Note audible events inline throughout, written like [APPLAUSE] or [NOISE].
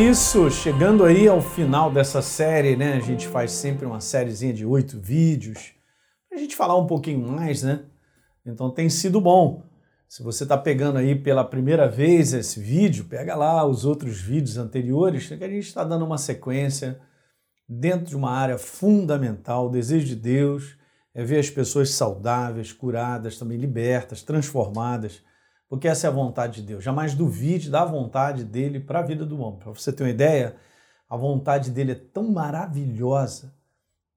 isso, chegando aí ao final dessa série, né? A gente faz sempre uma sériezinha de oito vídeos para a gente falar um pouquinho mais, né? Então tem sido bom. Se você está pegando aí pela primeira vez esse vídeo, pega lá os outros vídeos anteriores, que a gente está dando uma sequência dentro de uma área fundamental. O desejo de Deus é ver as pessoas saudáveis, curadas, também libertas, transformadas, porque essa é a vontade de Deus. Jamais duvide da vontade dele para a vida do homem. Para você ter uma ideia, a vontade dele é tão maravilhosa,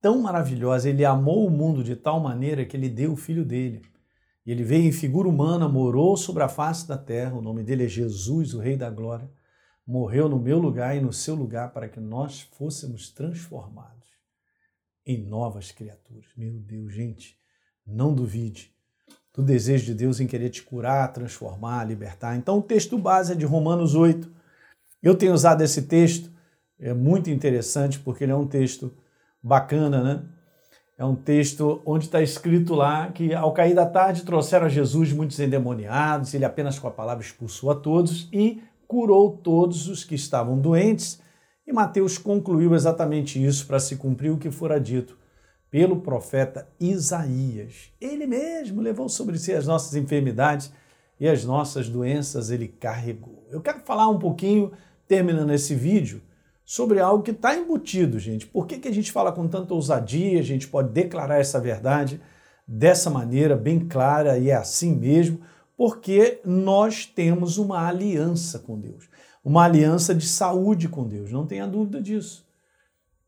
tão maravilhosa. Ele amou o mundo de tal maneira que ele deu o filho dele e ele veio em figura humana, morou sobre a face da terra, o nome dele é Jesus, o Rei da Glória. Morreu no meu lugar e no seu lugar para que nós fôssemos transformados em novas criaturas. Meu Deus, gente, não duvide do desejo de Deus em querer te curar, transformar, libertar. Então, o texto base é de Romanos 8. Eu tenho usado esse texto, é muito interessante porque ele é um texto bacana, né? É um texto onde está escrito lá que ao cair da tarde trouxeram a Jesus muitos endemoniados, ele apenas com a palavra expulsou a todos e curou todos os que estavam doentes. E Mateus concluiu exatamente isso para se cumprir o que fora dito pelo profeta Isaías. Ele mesmo levou sobre si as nossas enfermidades e as nossas doenças ele carregou. Eu quero falar um pouquinho, terminando esse vídeo, sobre algo que está embutido, gente. Por que, que a gente fala com tanta ousadia? A gente pode declarar essa verdade dessa maneira bem clara e é assim mesmo, porque nós temos uma aliança com Deus, uma aliança de saúde com Deus, não tenha dúvida disso.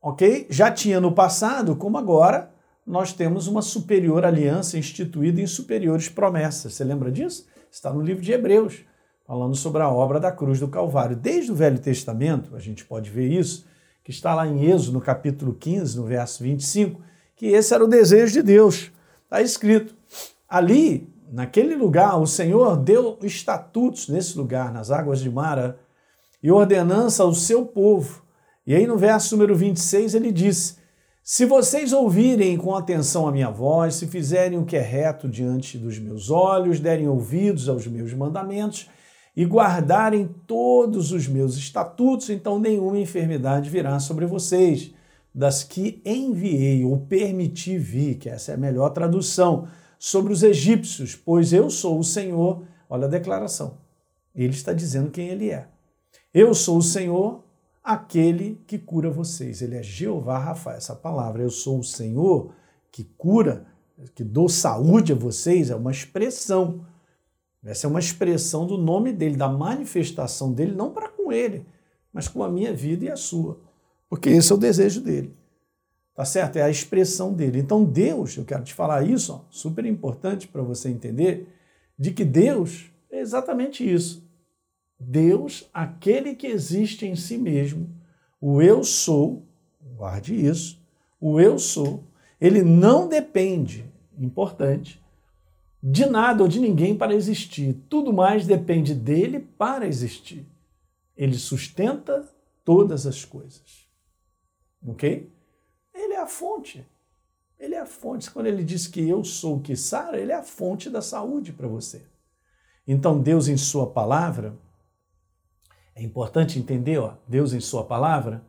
Ok? Já tinha no passado, como agora, nós temos uma superior aliança instituída em superiores promessas. Você lembra disso? Está no livro de Hebreus falando sobre a obra da cruz do Calvário. Desde o Velho Testamento, a gente pode ver isso, que está lá em Êxodo, no capítulo 15, no verso 25, que esse era o desejo de Deus. Está escrito. Ali, naquele lugar, o Senhor deu estatutos nesse lugar, nas águas de Mara, e ordenança ao seu povo. E aí no verso número 26 ele diz: Se vocês ouvirem com atenção a minha voz, se fizerem o que é reto diante dos meus olhos, derem ouvidos aos meus mandamentos e guardarem todos os meus estatutos, então nenhuma enfermidade virá sobre vocês, das que enviei ou permiti vir, que essa é a melhor tradução, sobre os egípcios, pois eu sou o Senhor. Olha a declaração. Ele está dizendo quem ele é. Eu sou o Senhor, aquele que cura vocês. Ele é Jeová Rafa. Essa palavra, eu sou o Senhor que cura, que dou saúde a vocês, é uma expressão essa é uma expressão do nome dele, da manifestação dele, não para com ele, mas com a minha vida e a sua. Porque esse é o desejo dele. Tá certo? É a expressão dele. Então, Deus, eu quero te falar isso, ó, super importante para você entender, de que Deus é exatamente isso. Deus, aquele que existe em si mesmo, o eu sou, guarde isso, o eu sou, ele não depende, importante, de nada ou de ninguém para existir. Tudo mais depende dele para existir. Ele sustenta todas as coisas. Ok? Ele é a fonte. Ele é a fonte. Quando ele diz que eu sou o que sara, ele é a fonte da saúde para você. Então, Deus em Sua palavra, é importante entender, ó, Deus em Sua palavra,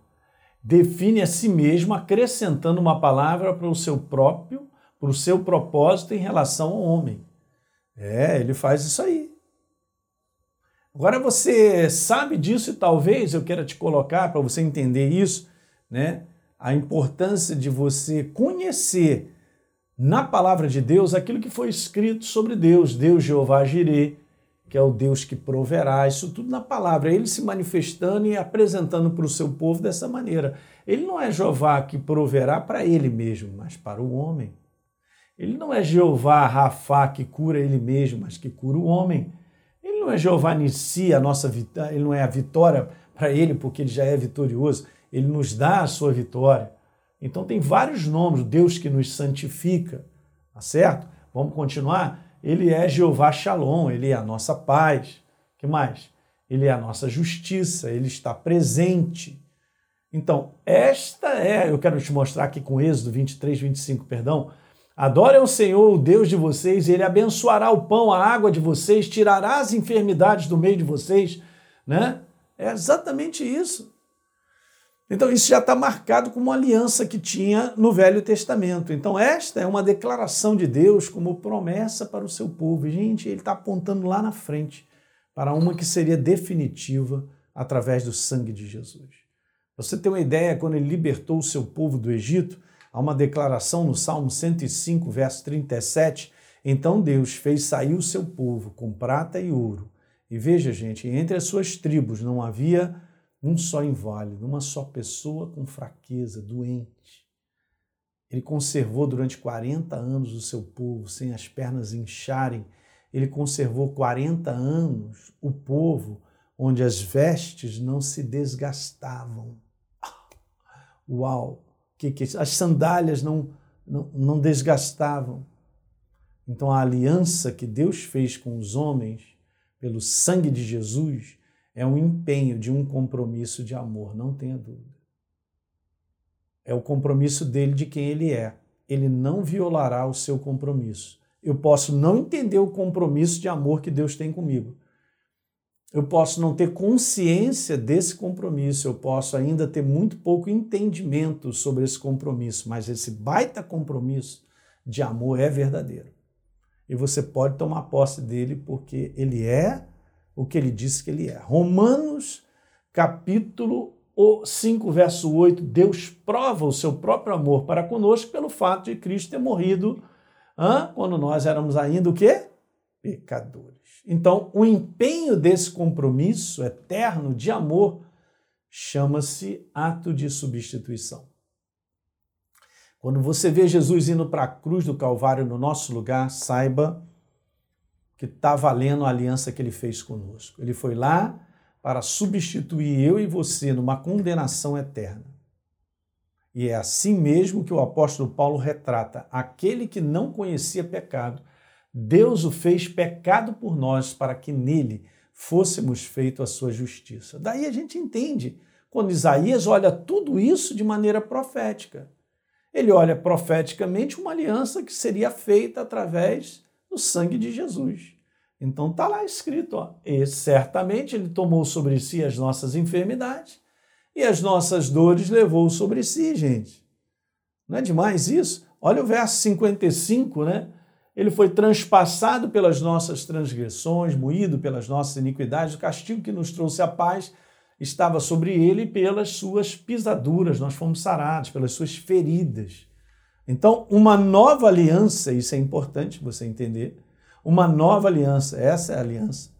define a si mesmo acrescentando uma palavra para o seu próprio, para o seu propósito em relação ao homem. É, ele faz isso aí. Agora você sabe disso e talvez eu queira te colocar para você entender isso, né? A importância de você conhecer na palavra de Deus aquilo que foi escrito sobre Deus, Deus Jeová Jireh, que é o Deus que proverá, isso tudo na palavra, ele se manifestando e apresentando para o seu povo dessa maneira. Ele não é Jeová que proverá para ele mesmo, mas para o homem. Ele não é Jeová Rafá que cura ele mesmo, mas que cura o homem. Ele não é Jeová Nissi, a nossa vitória, ele não é a vitória para ele porque ele já é vitorioso. Ele nos dá a sua vitória. Então tem vários nomes, Deus que nos santifica, tá certo? Vamos continuar? Ele é Jeová Shalom, ele é a nossa paz. que mais? Ele é a nossa justiça, ele está presente. Então, esta é, eu quero te mostrar aqui com Êxodo 23, 25, perdão, Adorem o Senhor, o Deus de vocês, e Ele abençoará o pão, a água de vocês, tirará as enfermidades do meio de vocês, né? É exatamente isso. Então, isso já está marcado como uma aliança que tinha no Velho Testamento. Então, esta é uma declaração de Deus como promessa para o seu povo. gente, ele está apontando lá na frente para uma que seria definitiva através do sangue de Jesus. Você tem uma ideia, quando ele libertou o seu povo do Egito, há uma declaração no Salmo 105, verso 37. Então Deus fez sair o seu povo com prata e ouro. E veja, gente, entre as suas tribos não havia um só inválido, uma só pessoa com fraqueza, doente. Ele conservou durante 40 anos o seu povo sem as pernas incharem. Ele conservou 40 anos o povo onde as vestes não se desgastavam. [LAUGHS] Uau! Que, que, as sandálias não, não, não desgastavam. Então a aliança que Deus fez com os homens pelo sangue de Jesus é um empenho de um compromisso de amor, não tenha dúvida. É o compromisso dele de quem ele é. Ele não violará o seu compromisso. Eu posso não entender o compromisso de amor que Deus tem comigo. Eu posso não ter consciência desse compromisso, eu posso ainda ter muito pouco entendimento sobre esse compromisso, mas esse baita compromisso de amor é verdadeiro. E você pode tomar posse dele porque ele é o que ele disse que ele é. Romanos, capítulo 5, verso 8, Deus prova o seu próprio amor para conosco pelo fato de Cristo ter morrido quando nós éramos ainda o quê? Pecadores. Então, o empenho desse compromisso eterno de amor chama-se ato de substituição. Quando você vê Jesus indo para a cruz do Calvário no nosso lugar, saiba que está valendo a aliança que ele fez conosco. Ele foi lá para substituir eu e você numa condenação eterna. E é assim mesmo que o apóstolo Paulo retrata aquele que não conhecia pecado. Deus o fez pecado por nós para que nele fôssemos feito a sua justiça. Daí a gente entende quando Isaías olha tudo isso de maneira profética. Ele olha profeticamente uma aliança que seria feita através no sangue de Jesus. Então está lá escrito, ó, e certamente ele tomou sobre si as nossas enfermidades e as nossas dores levou sobre si, gente. Não é demais isso? Olha o verso 55, né? Ele foi transpassado pelas nossas transgressões, moído pelas nossas iniquidades, o castigo que nos trouxe a paz estava sobre ele pelas suas pisaduras, nós fomos sarados, pelas suas feridas. Então, uma nova aliança, isso é importante você entender, uma nova aliança, essa é a aliança.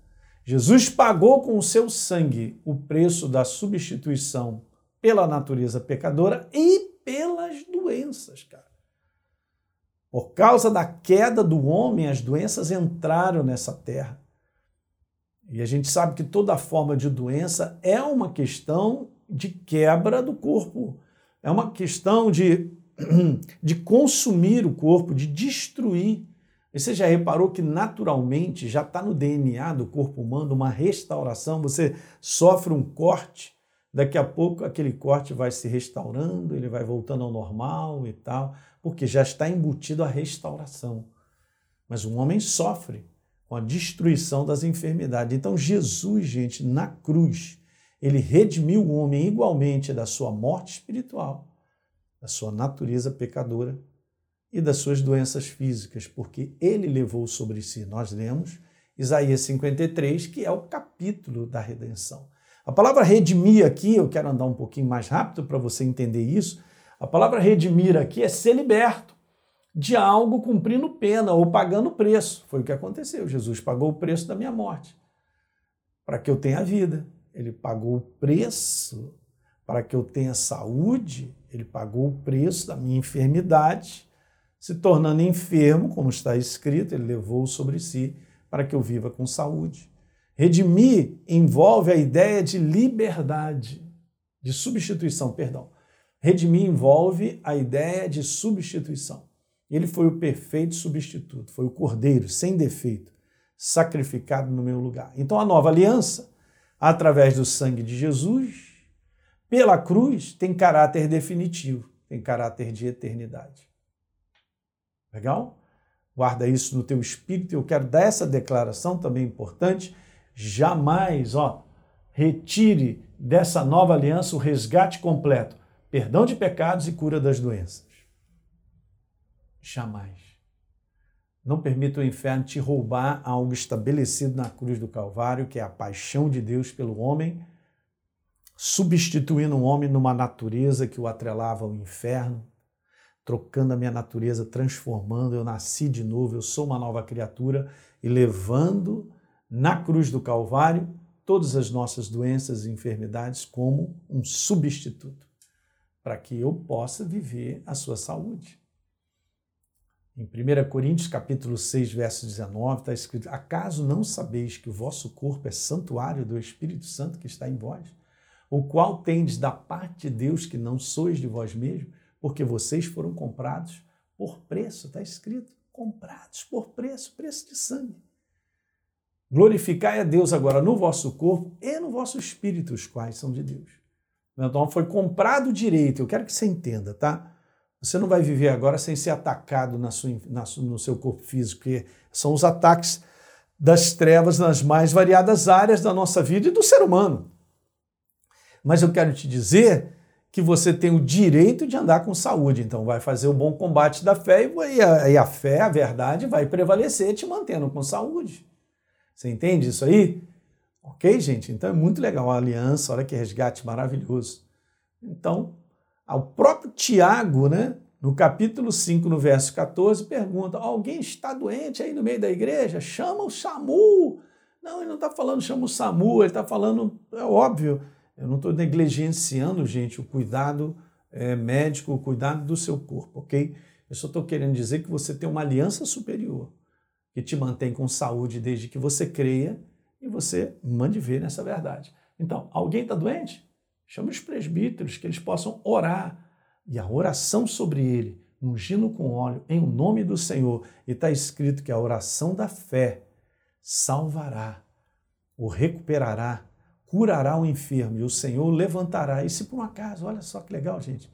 Jesus pagou com o seu sangue o preço da substituição pela natureza pecadora e pelas doenças, cara. Por causa da queda do homem, as doenças entraram nessa terra. E a gente sabe que toda forma de doença é uma questão de quebra do corpo, é uma questão de, [CLEARS THROAT] de consumir o corpo, de destruir. Você já reparou que naturalmente já está no DNA do corpo humano uma restauração? Você sofre um corte, daqui a pouco aquele corte vai se restaurando, ele vai voltando ao normal e tal, porque já está embutido a restauração. Mas o homem sofre com a destruição das enfermidades. Então, Jesus, gente, na cruz, ele redimiu o homem igualmente da sua morte espiritual, da sua natureza pecadora e das suas doenças físicas, porque ele levou sobre si. Nós lemos Isaías 53, que é o capítulo da redenção. A palavra redimir aqui, eu quero andar um pouquinho mais rápido para você entender isso. A palavra redimir aqui é ser liberto de algo cumprindo pena ou pagando preço. Foi o que aconteceu. Jesus pagou o preço da minha morte para que eu tenha vida. Ele pagou o preço para que eu tenha saúde. Ele pagou o preço da minha enfermidade. Se tornando enfermo, como está escrito, ele levou sobre si para que eu viva com saúde. Redimir envolve a ideia de liberdade, de substituição, perdão. Redimir envolve a ideia de substituição. Ele foi o perfeito substituto, foi o cordeiro sem defeito, sacrificado no meu lugar. Então a nova aliança, através do sangue de Jesus, pela cruz, tem caráter definitivo, tem caráter de eternidade. Legal? Guarda isso no teu espírito. Eu quero dar essa declaração também importante. Jamais, ó, retire dessa nova aliança o resgate completo, perdão de pecados e cura das doenças. Jamais. Não permita o inferno te roubar algo estabelecido na cruz do Calvário, que é a paixão de Deus pelo homem, substituindo o homem numa natureza que o atrelava ao inferno, trocando a minha natureza, transformando. Eu nasci de novo, eu sou uma nova criatura e levando na cruz do Calvário todas as nossas doenças e enfermidades como um substituto, para que eu possa viver a sua saúde. Em 1 Coríntios capítulo 6, verso 19, está escrito: Acaso não sabeis que o vosso corpo é santuário do Espírito Santo que está em vós, o qual tendes da parte de Deus que não sois de vós mesmos, porque vocês foram comprados por preço, está escrito, comprados por preço, preço de sangue. Glorificai a Deus agora no vosso corpo e no vosso espírito, os quais são de Deus. Então foi comprado direito, eu quero que você entenda, tá? Você não vai viver agora sem ser atacado na sua, na, no seu corpo físico, porque são os ataques das trevas nas mais variadas áreas da nossa vida e do ser humano. Mas eu quero te dizer que você tem o direito de andar com saúde, então vai fazer o bom combate da fé e a, e a fé, a verdade, vai prevalecer te mantendo com saúde. Você entende isso aí? Ok, gente? Então é muito legal a aliança, olha que resgate maravilhoso. Então, o próprio Tiago, né, no capítulo 5, no verso 14, pergunta: alguém está doente aí no meio da igreja? Chama o SAMU. Não, ele não está falando chama o SAMU, ele está falando, é óbvio, eu não estou negligenciando, gente, o cuidado é, médico, o cuidado do seu corpo, ok? Eu só estou querendo dizer que você tem uma aliança superior que te mantém com saúde desde que você creia e você mande ver nessa verdade. Então, alguém está doente? Chama os presbíteros, que eles possam orar. E a oração sobre ele, ungindo com óleo, em nome do Senhor. E está escrito que a oração da fé salvará, o recuperará, curará o enfermo, e o Senhor levantará. E se por um acaso, olha só que legal, gente,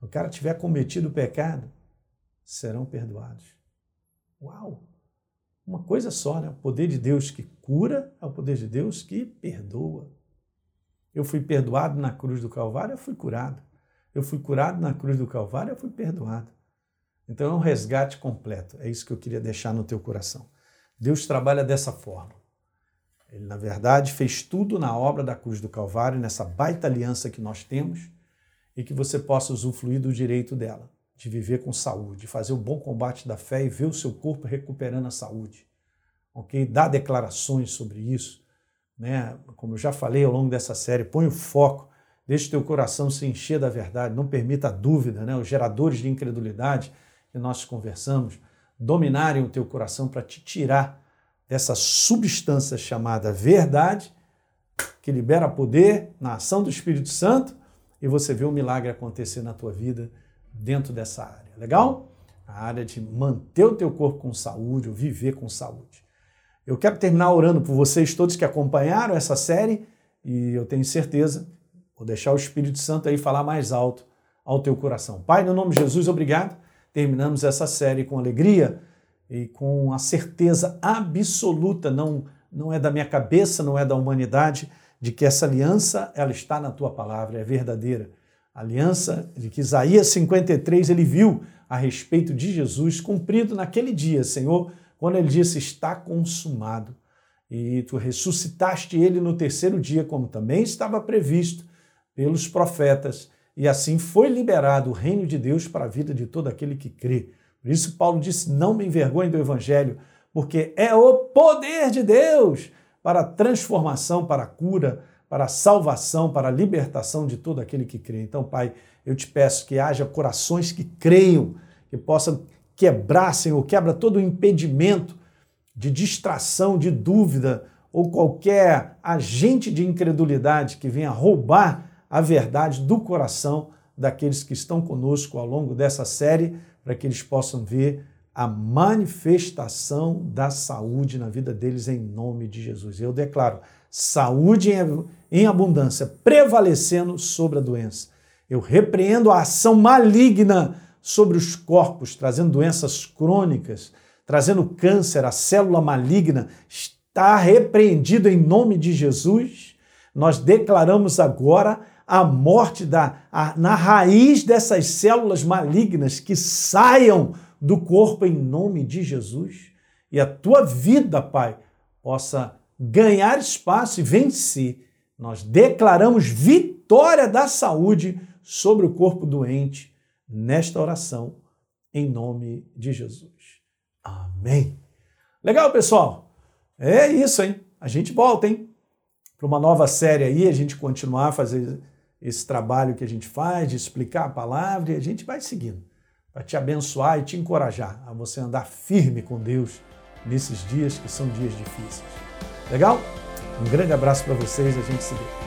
o cara tiver cometido o pecado, serão perdoados. Uau! Uma coisa só, né? O poder de Deus que cura é o poder de Deus que perdoa. Eu fui perdoado na cruz do Calvário, eu fui curado. Eu fui curado na cruz do Calvário, eu fui perdoado. Então é um resgate completo. É isso que eu queria deixar no teu coração. Deus trabalha dessa forma. Ele, na verdade, fez tudo na obra da cruz do Calvário, nessa baita aliança que nós temos, e que você possa usufruir do direito dela, de viver com saúde, de fazer o bom combate da fé e ver o seu corpo recuperando a saúde. Ok? Dá declarações sobre isso né? Como eu já falei ao longo dessa série, põe o foco, deixe teu coração se encher da verdade, não permita a dúvida, né? Os geradores de incredulidade que nós conversamos dominarem o teu coração para te tirar dessa substância chamada verdade, que libera poder na ação do Espírito Santo e você vê um milagre acontecer na tua vida dentro dessa área. Legal? A área de manter o teu corpo com saúde, ou viver com saúde. Eu quero terminar orando por vocês todos que acompanharam essa série e eu tenho certeza, vou deixar o Espírito Santo aí falar mais alto ao teu coração. Pai, no nome de Jesus, obrigado. Terminamos essa série com alegria e com a certeza absoluta, não, não é da minha cabeça, não é da humanidade, de que essa aliança ela está na tua palavra, é verdadeira. A aliança de que Isaías 53 ele viu a respeito de Jesus cumprido naquele dia, Senhor quando ele disse: Está consumado. E tu ressuscitaste ele no terceiro dia, como também estava previsto pelos profetas, e assim foi liberado o reino de Deus para a vida de todo aquele que crê. Por isso, Paulo disse: Não me envergonhe do evangelho, porque é o poder de Deus para a transformação, para a cura, para a salvação, para a libertação de todo aquele que crê. Então, Pai, eu te peço que haja corações que creiam, que possam quebrar, Senhor, quebra todo o impedimento de distração, de dúvida ou qualquer agente de incredulidade que venha roubar a verdade do coração daqueles que estão conosco ao longo dessa série, para que eles possam ver a manifestação da saúde na vida deles em nome de Jesus. Eu declaro saúde em abundância, prevalecendo sobre a doença. Eu repreendo a ação maligna sobre os corpos, trazendo doenças crônicas, trazendo câncer, a célula maligna, está repreendido em nome de Jesus. Nós declaramos agora a morte da, a, na raiz dessas células malignas que saiam do corpo em nome de Jesus. E a tua vida, Pai, possa ganhar espaço e vencer. Nós declaramos vitória da saúde sobre o corpo doente nesta oração, em nome de Jesus. Amém. Legal, pessoal? É isso, hein? A gente volta, hein? Para uma nova série aí, a gente continuar a fazer esse trabalho que a gente faz, de explicar a palavra, e a gente vai seguindo para te abençoar e te encorajar a você andar firme com Deus nesses dias que são dias difíceis. Legal? Um grande abraço para vocês, a gente se vê.